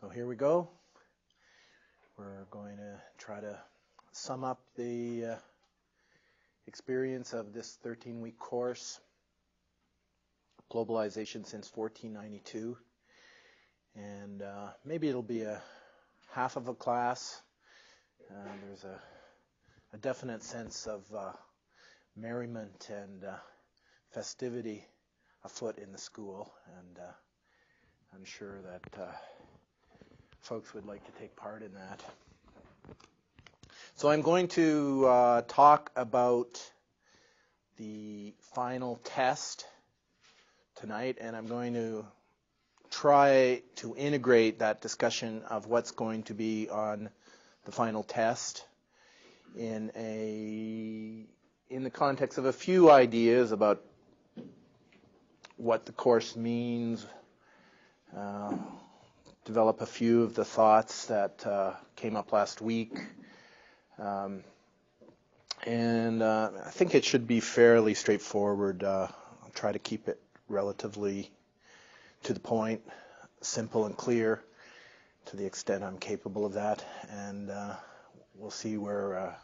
So here we go. We're going to try to sum up the uh, experience of this 13 week course, Globalization since 1492. And uh, maybe it'll be a half of a class. Uh, there's a, a, definite sense of uh, merriment and uh, festivity afoot in the school, and uh, I'm sure that folks would like to take part in that. So I'm going to uh, talk about the final test tonight, and I'm going to try to integrate that discussion of what's going to be on the final test in a in the context of a few ideas about what the course means, uh, develop a few of the thoughts that uh, came up last week. Um, and uh, I think it should be fairly straightforward. Uh, I'll try to keep it relatively to the point, simple and clear to the extent I'm capable of that. And uh, we'll see where uh,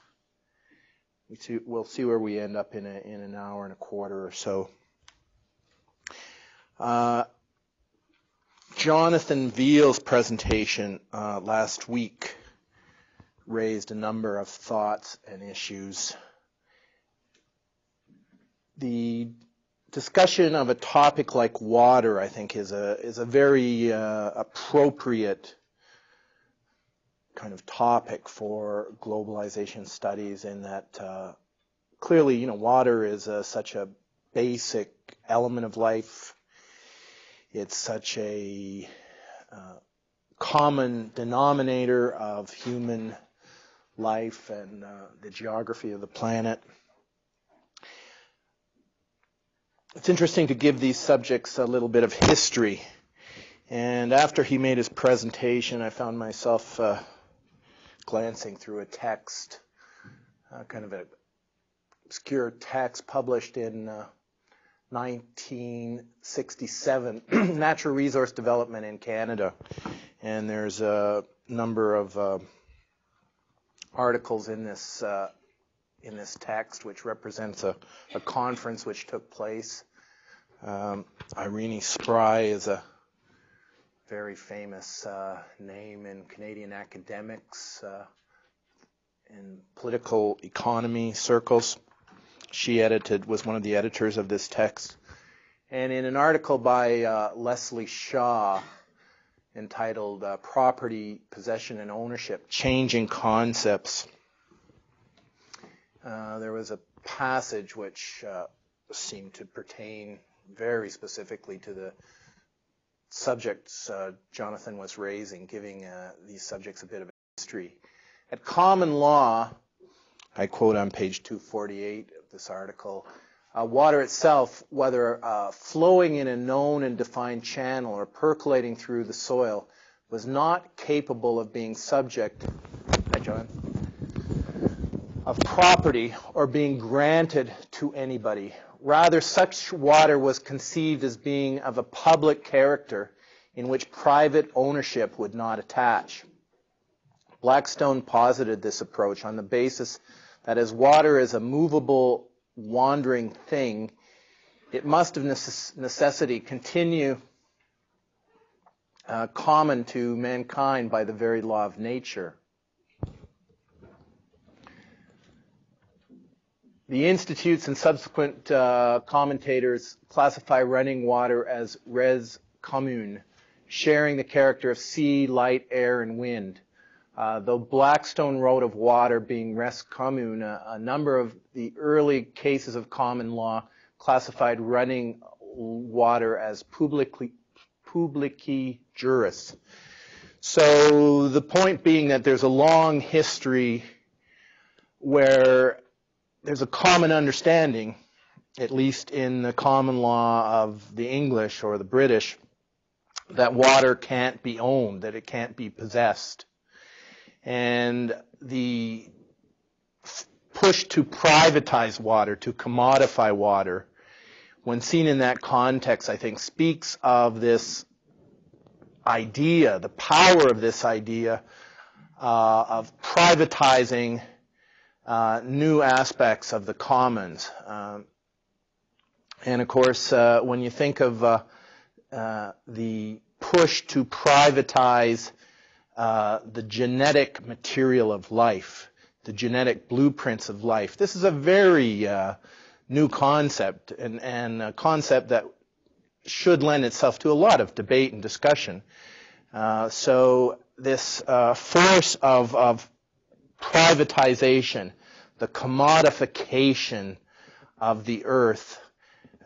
we see, we'll see where we end up in, a, in an hour and a quarter or so. Uh, Jonathan Veal's presentation uh, last week raised a number of thoughts and issues. The discussion of a topic like water, I think, is a is a very uh, appropriate kind of topic for globalization studies. In that, uh, clearly, you know, water is a, such a basic element of life it's such a uh, common denominator of human life and uh, the geography of the planet. It's interesting to give these subjects a little bit of history. And after he made his presentation, I found myself uh, glancing through a text, uh, kind of an obscure text published in uh, 1967, natural resource development in Canada. And there's a number of uh, articles in this uh, in this text which represents a, a conference which took place. Um, Irene Spry is a very famous uh, name in Canadian academics uh, in political economy circles she edited, was one of the editors of this text. And in an article by uh, Leslie Shaw entitled uh, Property, Possession, and Ownership Changing Concepts, uh, there was a passage which uh, seemed to pertain very specifically to the subjects uh, Jonathan was raising, giving uh, these subjects a bit of history. At common law, I quote on page 248 this article. Uh, water itself, whether uh, flowing in a known and defined channel or percolating through the soil, was not capable of being subject, hi John, of property or being granted to anybody. Rather, such water was conceived as being of a public character in which private ownership would not attach. Blackstone posited this approach on the basis that as water is a movable, wandering thing, it must of necessity continue uh, common to mankind by the very law of nature. The institutes and subsequent uh, commentators classify running water as res commune, sharing the character of sea, light, air, and wind. Uh, though Blackstone wrote of water being res commune, a, a, number of the early cases of common law classified running water as publicly, publici juris. So the point being that there's a long history where there's a common understanding, at least in the common law of the English or the British, that water can't be owned, that it can't be possessed and the push to privatize water, to commodify water, when seen in that context, I think speaks of this idea, the power of this idea uh, of privatizing uh, new aspects of the commons. Um, and of course, uh, when you think of uh, uh, the push to privatize uh, the genetic material of life, the genetic blueprints of life, this is a very new concept and, and a concept that should lend itself to a lot of debate and discussion. Uh, so this uh, force of, of privatization, the commodification of the earth,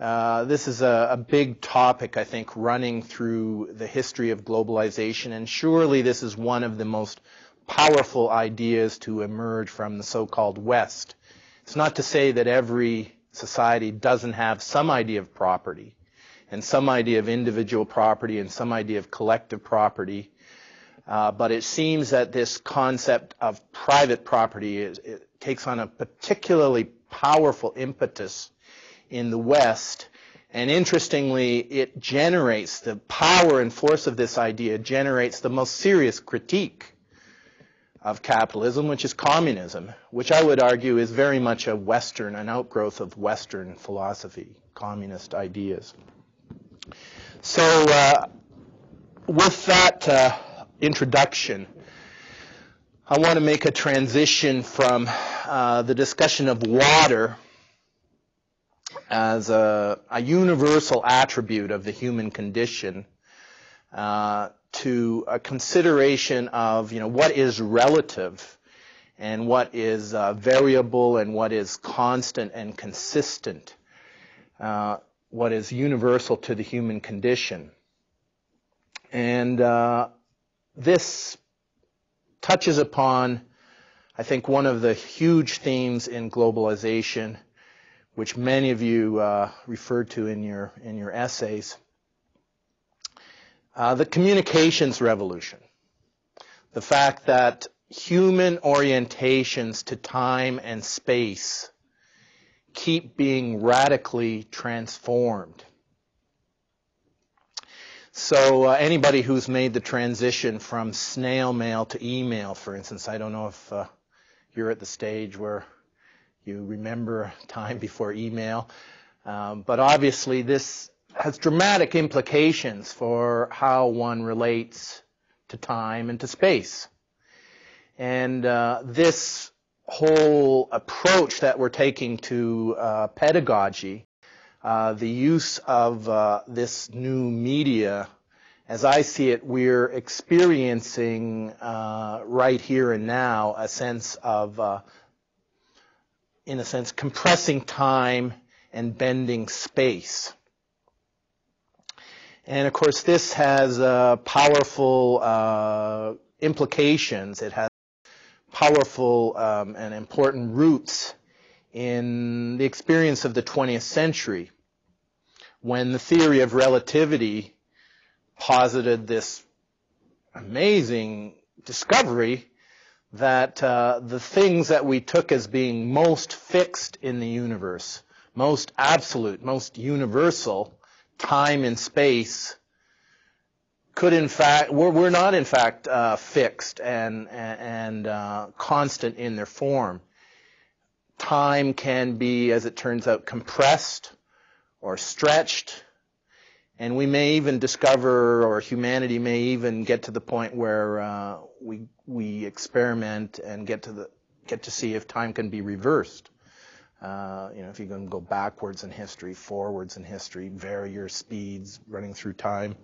uh, this is a, a, big topic, I think, running through the history of globalization, and surely this is one of the most powerful ideas to emerge from the so-called West. It's not to say that every society doesn't have some idea of property, and some idea of individual property and some idea of collective property. Uh, but it seems that this concept of private property is, takes on a particularly powerful impetus in the West. And interestingly, it generates the power and force of this idea generates the most serious critique of capitalism, which is communism, which I would argue is very much a Western, an outgrowth of Western philosophy, communist ideas. So, uh, with that uh, introduction, I want to make a transition from uh, the discussion of water as a, a, universal attribute of the human condition uh, to a consideration of, you know, what is relative and what is uh, variable and what is constant and consistent. Uh, what is universal to the human condition. And uh, this touches upon, I think, one of the huge themes in globalization, which many of you uh, referred to in your in your essays. Uh, the communications revolution, the fact that human orientations to time and space keep being radically transformed. So uh, anybody who's made the transition from snail mail to email, for instance, I don't know if uh, you're at the stage where you remember time before email, um, but obviously this has dramatic implications for how one relates to time and to space. And uh, this whole approach that we're taking to uh, pedagogy, uh, the use of uh, this new media, as I see it, we're experiencing uh, right here and now a sense of, uh, in a sense, compressing time and bending space. And of course, this has uh, powerful implications. It has powerful um, and important roots in the experience of the 20th century when the theory of relativity posited this amazing discovery that uh, the things that we took as being most fixed in the universe, most absolute, most universal, time and space, could in fact, we're, we're not in fact uh, fixed and, and uh, constant in their form. Time can be, as it turns out, compressed or stretched, and we may even discover, or humanity may even get to the point where uh, we we experiment and get to the get to see if time can be reversed. Uh, you know, if you can go backwards in history, forwards in history, vary your speeds running through time.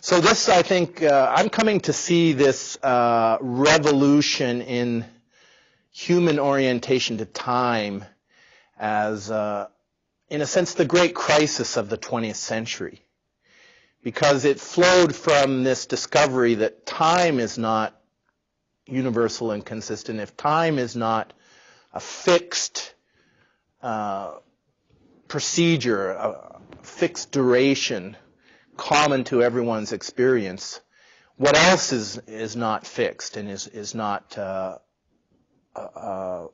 So this, I think, uh, I'm coming to see this uh, revolution in human orientation to time as, uh, in a sense, the great crisis of the 20th century. Because it flowed from this discovery that time is not universal and consistent. If time is not a fixed uh, procedure, a fixed duration, common to everyone's experience. What else is is not fixed and is is not uh, uh,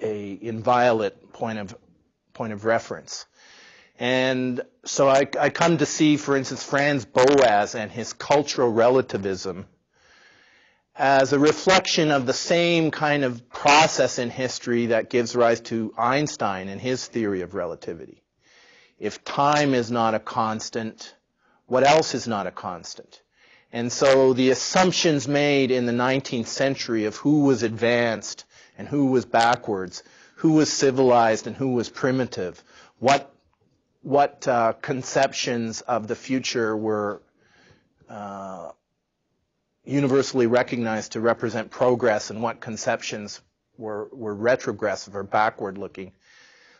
a inviolate point of point of reference? And so I, I come to see, for instance, Franz Boas and his cultural relativism as a reflection of the same kind of process in history that gives rise to Einstein and his theory of relativity. If time is not a constant, what else is not a constant? And so the assumptions made in the 19th century of who was advanced and who was backwards, who was civilized and who was primitive, what what uh, conceptions of the future were uh, universally recognized to represent progress and what conceptions were, were retrogressive or backward looking.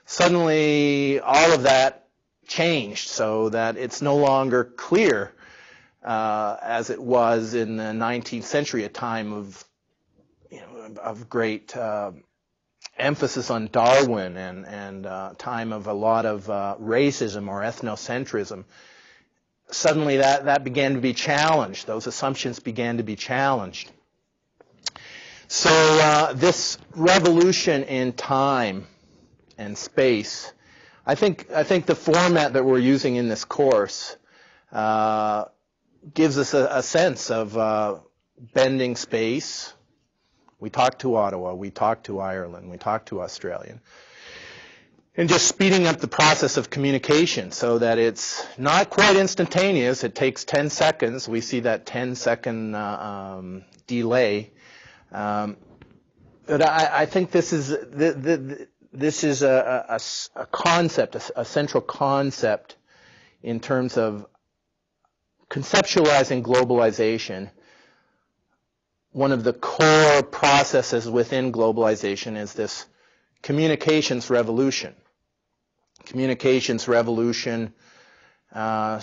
Suddenly, all of that changed so that it's no longer clear uh, as it was in the 19th century, a time of, you know, of great uh, emphasis on Darwin and, and uh, time of a lot of uh, racism or ethnocentrism, suddenly that, that began to be challenged. Those assumptions began to be challenged. So uh, this revolution in time and space, I think, I think the format that we're using in this course uh, gives us a, a sense of uh, bending space, we talked to Ottawa, we talked to Ireland, we talked to Australia. And just speeding up the process of communication so that it's not quite instantaneous. It takes 10 seconds. We see that 10 second uh, um, delay. Um, but I, I, think this is the, the, this is a, a, a concept, a, a central concept in terms of conceptualizing globalization one of the core processes within globalization is this communications revolution. Communications revolution uh,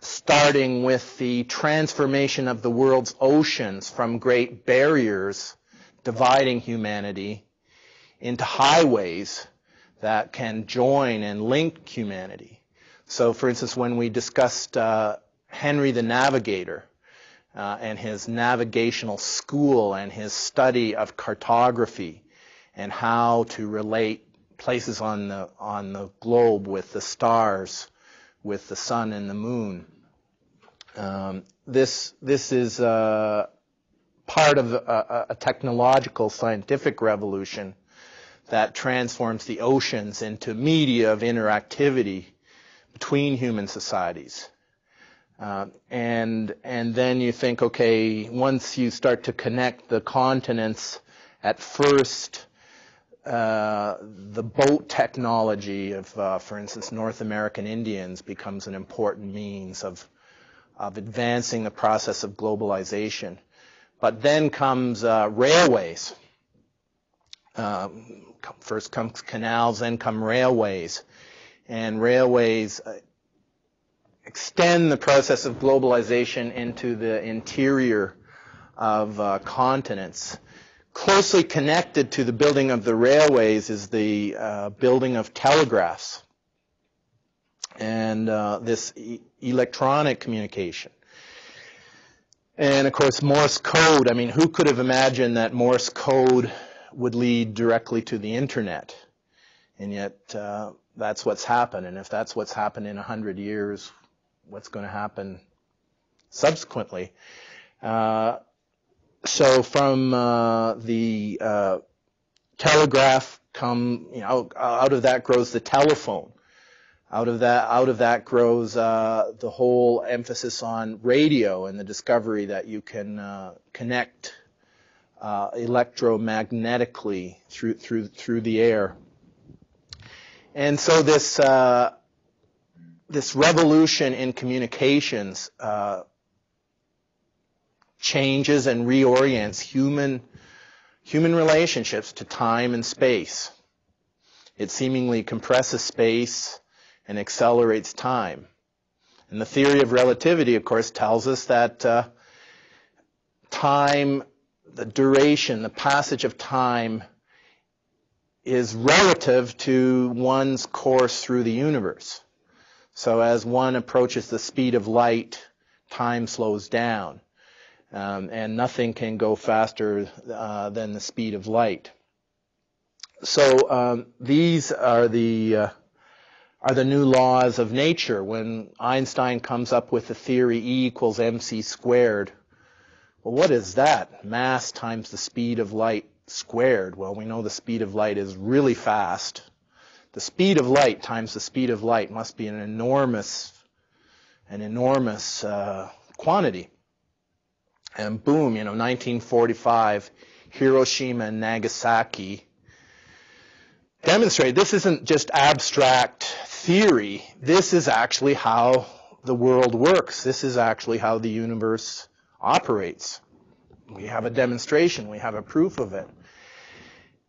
starting with the transformation of the world's oceans from great barriers dividing humanity into highways that can join and link humanity. So, for instance, when we discussed uh, Henry the Navigator, uh, and his navigational school and his study of cartography and how to relate places on the on the globe with the stars, with the sun and the moon. Um, this this is uh, part of a, a, technological scientific revolution that transforms the oceans into media of interactivity between human societies. Uh, and and then you think, okay, once you start to connect the continents, at first, uh, the boat technology of, uh, for instance, North American Indians becomes an important means of of advancing the process of globalization. But then comes uh, railways. Um, first comes canals, then come railways, and railways uh, extend the process of globalization into the interior of uh, continents. Closely connected to the building of the railways is the uh, building of telegraphs and uh, this e- electronic communication. And of course, Morse code. I mean, who could have imagined that Morse code would lead directly to the internet? And yet, uh, that's what's happened. And if that's what's happened in 100 years, what's going to happen subsequently. Uh, so from uh, the uh, telegraph come, you know, out of that grows the telephone. Out of that, out of that grows uh, the whole emphasis on radio and the discovery that you can uh, connect uh, electromagnetically through through through the air. And so this this revolution in communications uh, changes and reorients human human relationships to time and space. It seemingly compresses space and accelerates time. And the theory of relativity, of course, tells us that uh, time, the duration, the passage of time is relative to one's course through the universe. So as one approaches the speed of light, time slows down. Um, and nothing can go faster uh, than the speed of light. So um, these are the uh, are the new laws of nature. When Einstein comes up with the theory E equals mc squared, well, what is that? Mass times the speed of light squared. Well, we know the speed of light is really fast. The speed of light times the speed of light must be an enormous, an enormous uh, quantity. And boom, you know, 1945, Hiroshima and Nagasaki demonstrate this isn't just abstract theory. This is actually how the world works. This is actually how the universe operates. We have a demonstration. We have a proof of it.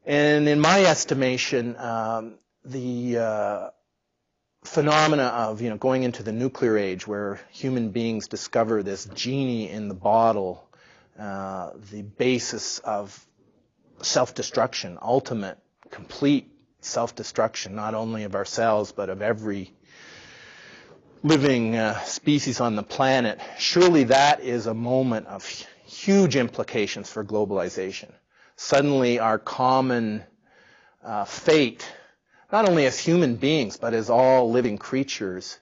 And in my estimation, um, the uh, phenomena of you know going into the nuclear age, where human beings discover this genie in the bottle, uh, the basis of self-destruction, ultimate, complete self-destruction, not only of ourselves but of every living uh, species on the planet. Surely that is a moment of huge implications for globalization. Suddenly, our common uh, fate not only as human beings, but as all living creatures,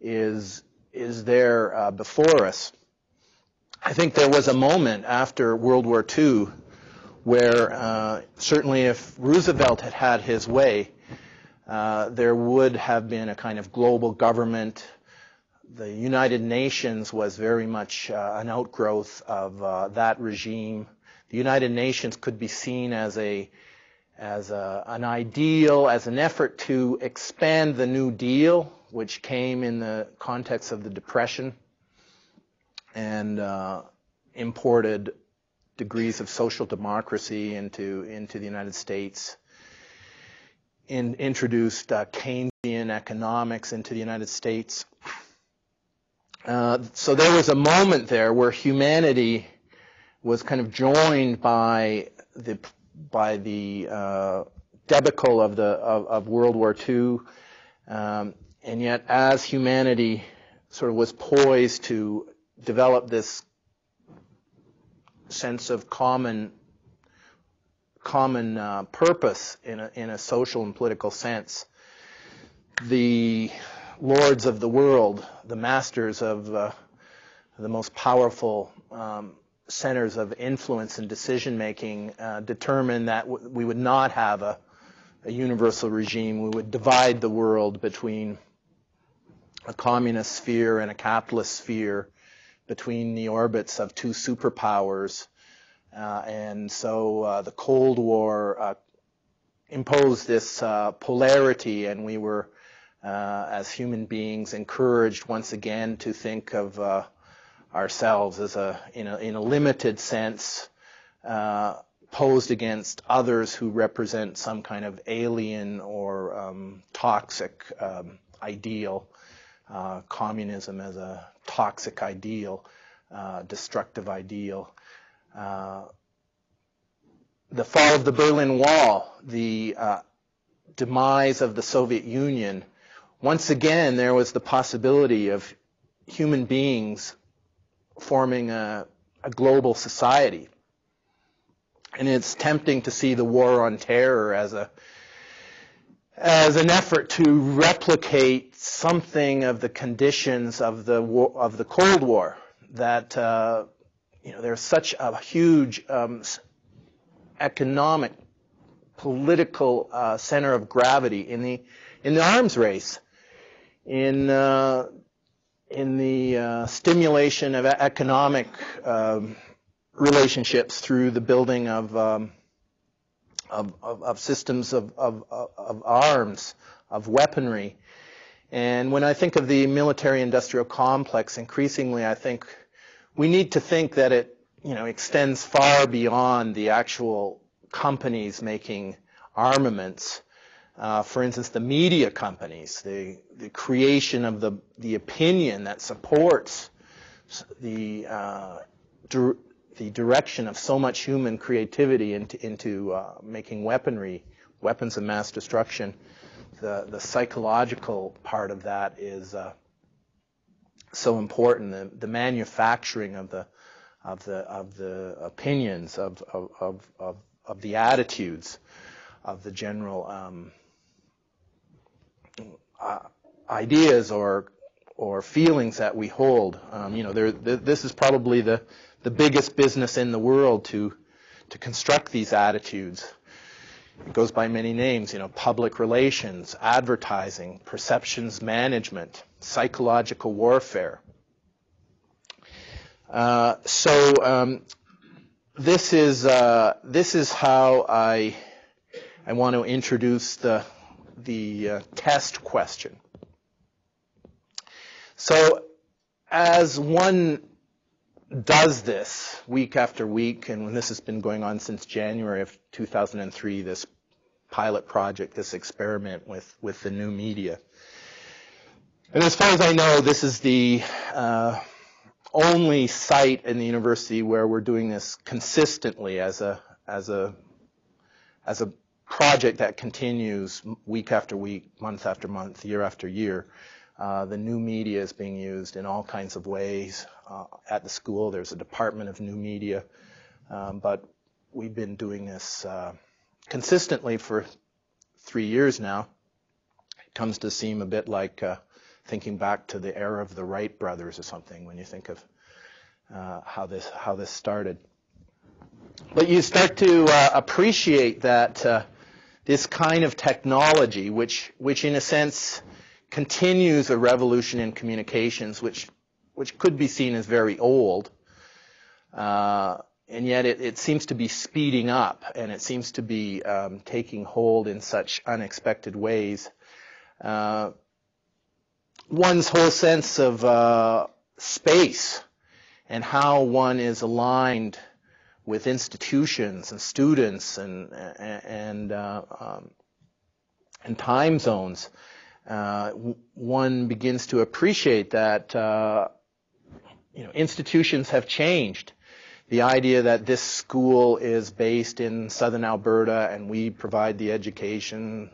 is, is there uh, before us. I think there was a moment after World War II where uh, certainly if Roosevelt had had his way, uh, there would have been a kind of global government. The United Nations was very much uh, an outgrowth of uh, that regime. The United Nations could be seen as a as a, an ideal, as an effort to expand the New Deal, which came in the context of the Depression and uh, imported degrees of social democracy into, into the United States, in, introduced uh, Keynesian economics into the United States. Uh, so there was a moment there where humanity was kind of joined by the by the uh, debacle of the of, of World War II, um, and yet as humanity sort of was poised to develop this sense of common common uh, purpose in a, in a social and political sense, the lords of the world, the masters of uh, the most powerful um, centers of influence and decision making uh, determined that we would not have a, a, universal regime. We would divide the world between a communist sphere and a capitalist sphere, between the orbits of two superpowers. Uh, and so uh, the Cold War uh, imposed this uh, polarity, and we were, uh, as human beings, encouraged once again to think of ourselves as a in a, in a limited sense uh, posed against others who represent some kind of alien or um, toxic um, ideal. Uh, communism as a toxic ideal, uh, destructive ideal. Uh, the fall of the Berlin Wall, the uh, demise of the Soviet Union, once again there was the possibility of human beings forming a, a global society. And it's tempting to see the war on terror as a as an effort to replicate something of the conditions of the of the Cold War. That uh, you know there's such a huge um, economic, political uh, center of gravity in the in the arms race, in uh, in the uh, stimulation of economic um, relationships through the building of, um, of, of, of, systems of, of, arms, of weaponry. And when I think of the military industrial complex, increasingly I think we need to think that it you know, extends far beyond the actual companies making armaments uh, for instance, the media companies, the, the creation of the, the opinion that supports the, uh, dir- the direction of so much human creativity into, into uh, making weaponry, weapons of mass destruction. The, the psychological part of that is uh, so important. The, the manufacturing of the, of the, of the opinions, of, of, of, of, of the attitudes of the general um, uh, ideas or or feelings that we hold. Um, you know, this is probably the the biggest business in the world to to construct these attitudes. It goes by many names, you know, public relations, advertising, perceptions management, psychological warfare. Uh, so um, this is uh, this is how I I want to introduce the the uh, test question. So as one does this week after week, and this has been going on since January of 2003, this pilot project, this experiment with, with the new media. And as far as I know, this is the uh, only site in the university where we're doing this consistently as a as a as a project that continues week after week, month after month, year after year. Uh, the new media is being used in all kinds of ways uh, at the school. There's a department of new media, um, but we've been doing this uh, consistently for three years now. It comes to seem a bit like uh, thinking back to the era of the Wright brothers or something when you think of uh, how this how this started. But you start to uh, appreciate that this kind of technology, which which in a sense continues a revolution in communications, which which could be seen as very old, uh, and yet it, it, seems to be speeding up, and it seems to be um, taking hold in such unexpected ways. Uh, one's whole sense of uh, space and how one is aligned with institutions and students and and uh, um, and time zones uh, one begins to appreciate that uh, you know institutions have changed. The idea that this school is based in southern Alberta and we provide the education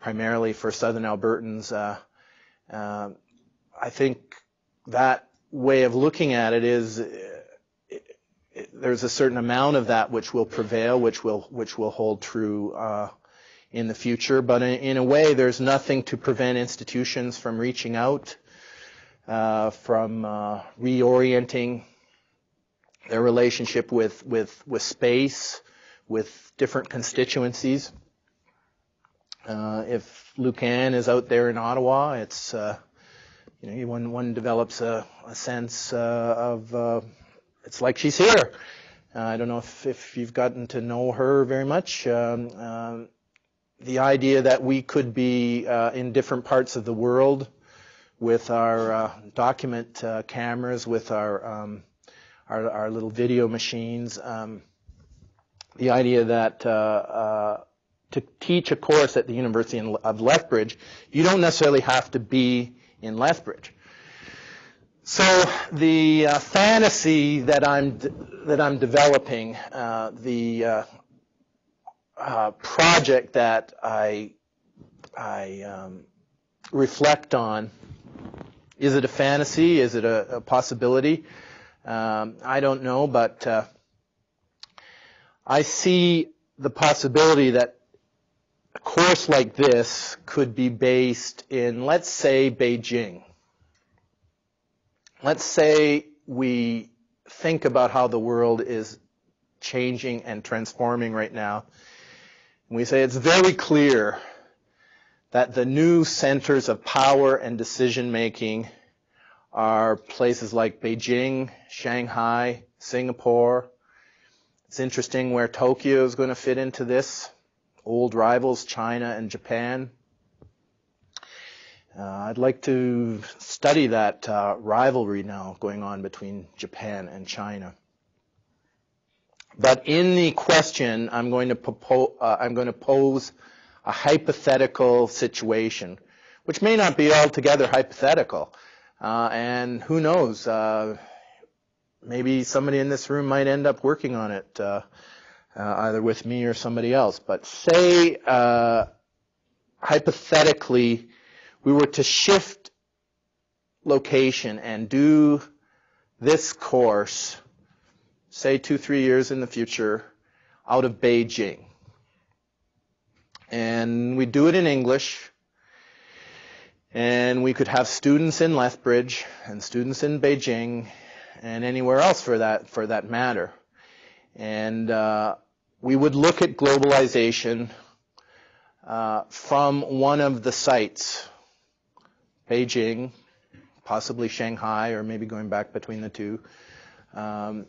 primarily for southern Albertans, uh, uh I think that way of looking at it is there's a certain amount of that which will prevail, which will which will hold true uh, in the future. But in, in, a way, there's nothing to prevent institutions from reaching out, uh, from uh, reorienting their relationship with, with, with space, with different constituencies. Uh, if Lucan is out there in Ottawa, it's uh, you know one one develops a, a sense uh, of it's like she's here. I don't know if, if you've gotten to know her very much. Um, um the idea that we could be uh, in different parts of the world with our uh, document uh, cameras, with our, um, our, our little video machines. Um, the idea that uh, uh, to teach a course at the University of Lethbridge, you don't necessarily have to be in Lethbridge. So the uh, fantasy that I'm that I'm developing, the uh, project that I I um, reflect on. Is it a fantasy? Is it a, a possibility? Um, I don't know, but uh, I see the possibility that a course like this could be based in, let's say, Beijing. Let's say we think about how the world is changing and transforming right now we say it's very clear that the new centers of power and decision making are places like Beijing, Shanghai, Singapore. It's interesting where Tokyo is going to fit into this. Old rivals, China and Japan. Uh, I'd like to study that uh, rivalry now going on between Japan and China. But in the question, I'm going to, propose, uh, I'm going to pose a hypothetical situation, which may not be altogether hypothetical. Uh, and who knows, uh, maybe somebody in this room might end up working on it, uh, either with me or somebody else. But say, hypothetically, we were to shift location and do this course say two, three years in the future, out of Beijing. And we do it in English. And we could have students in Lethbridge and students in Beijing and anywhere else for that for that matter. And uh, we would look at globalization uh, from one of the sites, Beijing, possibly Shanghai, or maybe going back between the two. Um,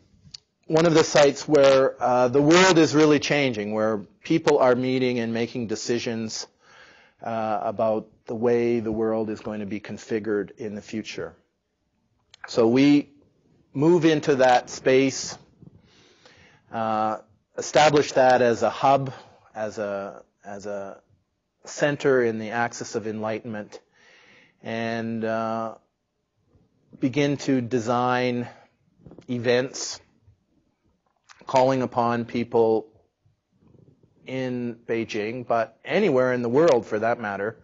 one of the sites where uh, the world is really changing, where people are meeting and making decisions uh, about the way the world is going to be configured in the future. So we move into that space, uh, establish that as a hub, as a as a center in the axis of enlightenment, and uh, begin to design events calling upon people in Beijing, but anywhere in the world for that matter,